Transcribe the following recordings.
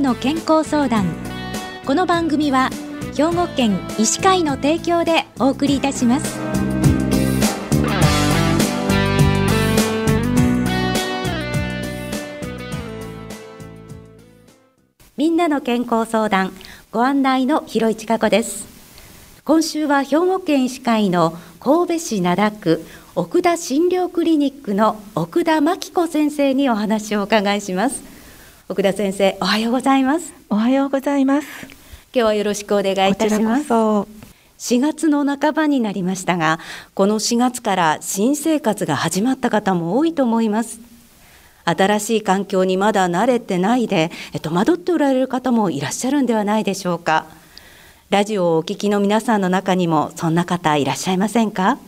の健康相談。この番組は兵庫県医師会の提供でお送りいたします。みんなの健康相談ご案内の広市加子です。今週は兵庫県医師会の神戸市灘区奥田診療クリニックの奥田真紀子先生にお話をお伺いします。奥田先生おはようございます。おはようございます。今日はよろしくお願いいたします。4月の半ばになりましたがこの4月から新生活が始まった方も多いと思います。新しい環境にまだ慣れてないで戸惑っておられる方もいらっしゃるんではないでしょうか。ラジオをお聞きの皆さんの中にもそんな方いらっしゃいませんか？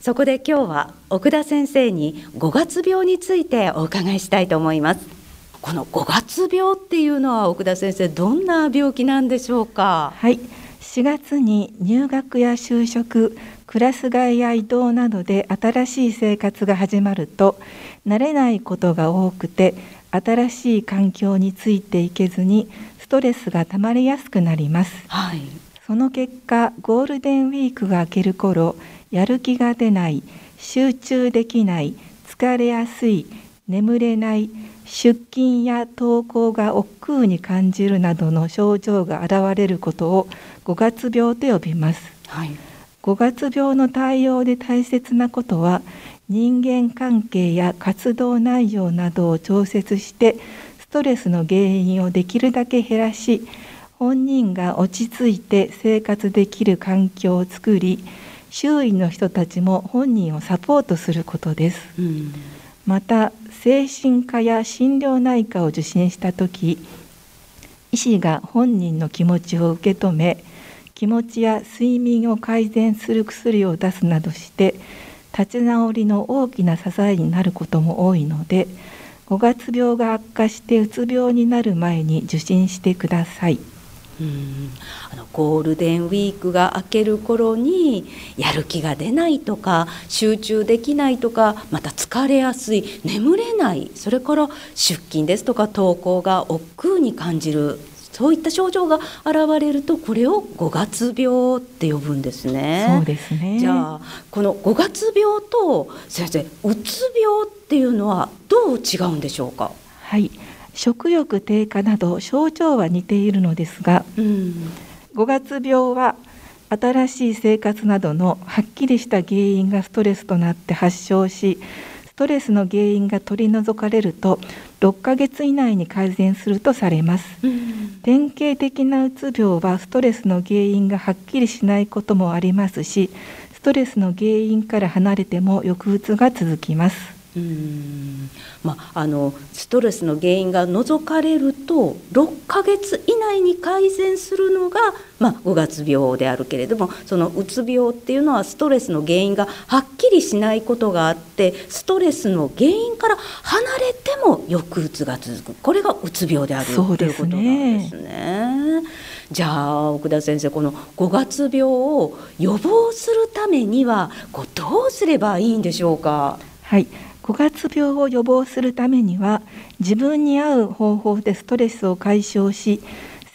そこで今日は奥田先生に5月病についてお伺いしたいと思いますこの5月病っていうのは奥田先生どんな病気なんでしょうか？はい。4月に入学や就職クラス替えや移動などで新しい生活が始まると慣れないことが多くて新しい環境についていけずにストレスがたまりやすくなります、はい、その結果ゴールデンウィークが明ける頃やる気が出ない集中できない疲れやすい眠れない出勤や登校が億劫に感じるなどの症状が現れることを五月病と呼びます、はい、五月病の対応で大切なことは人間関係や活動内容などを調節してストレスの原因をできるだけ減らし本人が落ち着いて生活できる環境を作り周囲の人たちも本人をサポートすることです、うん、また精神科や心療内科を受診した時医師が本人の気持ちを受け止め気持ちや睡眠を改善する薬を出すなどして立ち直りの大きな支えになることも多いので5月病が悪化してうつ病になる前に受診してください。うんあのゴールデンウィークが明ける頃にやる気が出ないとか集中できないとかまた疲れやすい眠れないそれから出勤ですとか登校が億劫に感じるそういった症状が現れるとこれを五月病って呼ぶんですね。そうですねじゃあこの五月病と先生うつ病っていうのはどう違うんでしょうか？はい食欲低下など症状は似ているのですが、うん、5月病は新しい生活などのはっきりした原因がストレスとなって発症しストレスの原因が取り除かれると6ヶ月以内に改善するとされます、うん、典型的なうつ病はストレスの原因がはっきりしないこともありますしストレスの原因から離れても抑うつが続きますうん。まあ、あのストレスの原因が除かれると6ヶ月以内に改善するのが、まあ、5月病であるけれどもそのうつ病っていうのはストレスの原因がはっきりしないことがあってストレスの原因から離れても抑うつが続く。これがうつ病であるということなんですね。じゃあ奥田先生この5月病を予防するためにはこうどうすればいいんでしょうか？はい5月病を予防するためには自分に合う方法でストレスを解消し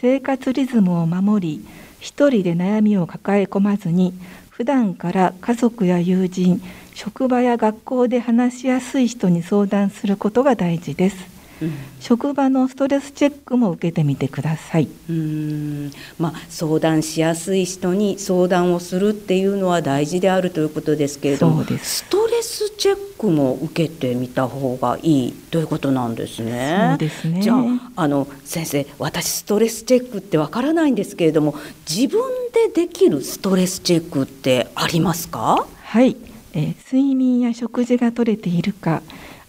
生活リズムを守り一人で悩みを抱え込まずに普段から家族や友人職場や学校で話しやすい人に相談することが大事です。うん、職場のストレスチェックも受けてみてください。うん。まあ、相談しやすい人に相談をするっていうのは大事であるということですけれどもストレスチェックも受けてみた方がいいということなんですね。そうですね。じゃああの先生私ストレスチェックってわからないんですけれども自分でできるストレスチェックってありますか？はい、えー、睡眠や食事が取れているか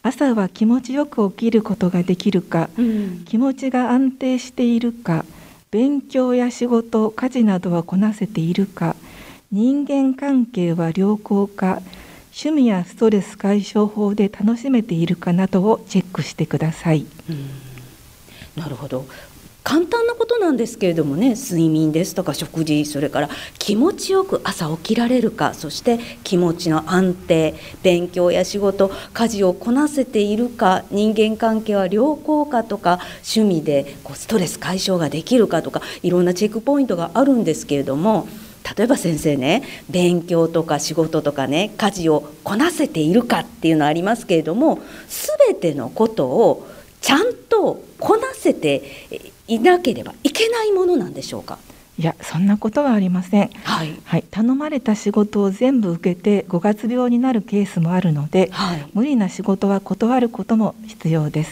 朝は気持ちよく起きることができるか、うん、気持ちが安定しているか勉強や仕事家事などはこなせているか人間関係は良好か趣味やストレス解消法で楽しめているかなどをチェックしてください。うん、なるほど簡単なことなんですけれどもね睡眠ですとか食事それから気持ちよく朝起きられるかそして気持ちの安定勉強や仕事家事をこなせているか人間関係は良好かとか趣味でこうストレス解消ができるかとかいろんなチェックポイントがあるんですけれども例えば先生ね勉強とか仕事とかね家事をこなせているかっていうのありますけれども全てのことをちゃんとこなせていなければいけないものなんでしょうか？いやそんなことはありません、はい、はい、頼まれた仕事を全部受けて5月病になるケースもあるので、はい、無理な仕事は断ることも必要です。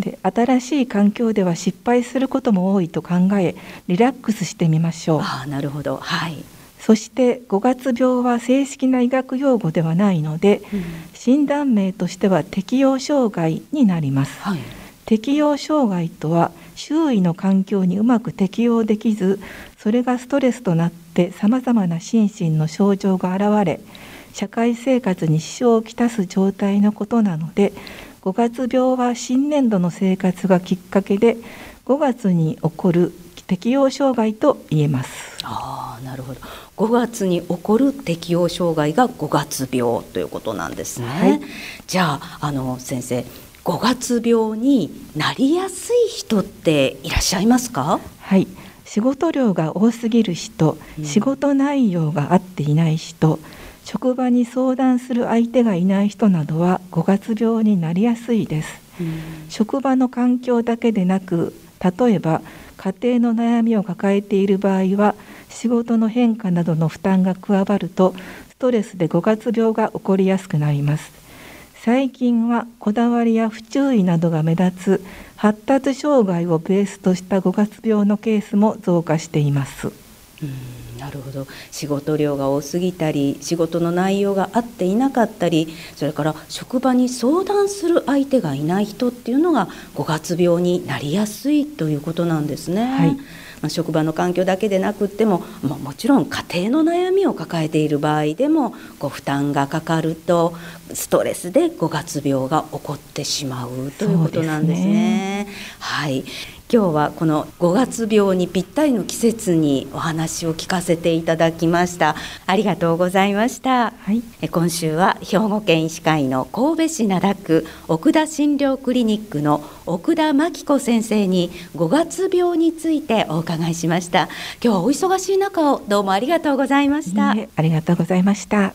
で新しい環境では失敗することも多いと考えリラックスしてみましょう。あなるほど、はい、そして5月病は正式な医学用語ではないので、うん、診断名としては適応障害になります。はい、適応障害とは周囲の環境にうまく適応できずそれがストレスとなってさまざまな心身の症状が現れ社会生活に支障をきたす状態のことなので5月病は新年度の生活がきっかけで5月に起こる適応障害と言えます。あなるほど5月に起こる適応障害が5月病ということなんですね。はい、じゃああの先生五月病になりやすい人っていらっしゃいますか？はい。仕事量が多すぎる人、うん、仕事内容が合っていない人職場に相談する相手がいない人などは五月病になりやすいです、うん、職場の環境だけでなく例えば家庭の悩みを抱えている場合は仕事の変化などの負担が加わるとストレスで五月病が起こりやすくなります最近はこだわりや不注意などが目立つ発達障害をベースとした五月病のケースも増加しています。うんなるほど仕事量が多すぎたり仕事の内容が合っていなかったりそれから職場に相談する相手がいない人っていうのが五月病になりやすいということなんですね。はいまあ、職場の環境だけでなくっても、まあ、もちろん家庭の悩みを抱えている場合でもこう負担がかかるとストレスで五月病が起こってしまうということなんですね。すねはい今日はこの5月病にぴったりの季節にお話を聞かせていただきました。ありがとうございました、はい、今週は兵庫県医師会の神戸市灘区奥田診療クリニックの奥田真紀子先生に5月病についてお伺いしました。今日はお忙しい中をどうもありがとうございました。ありがとうございました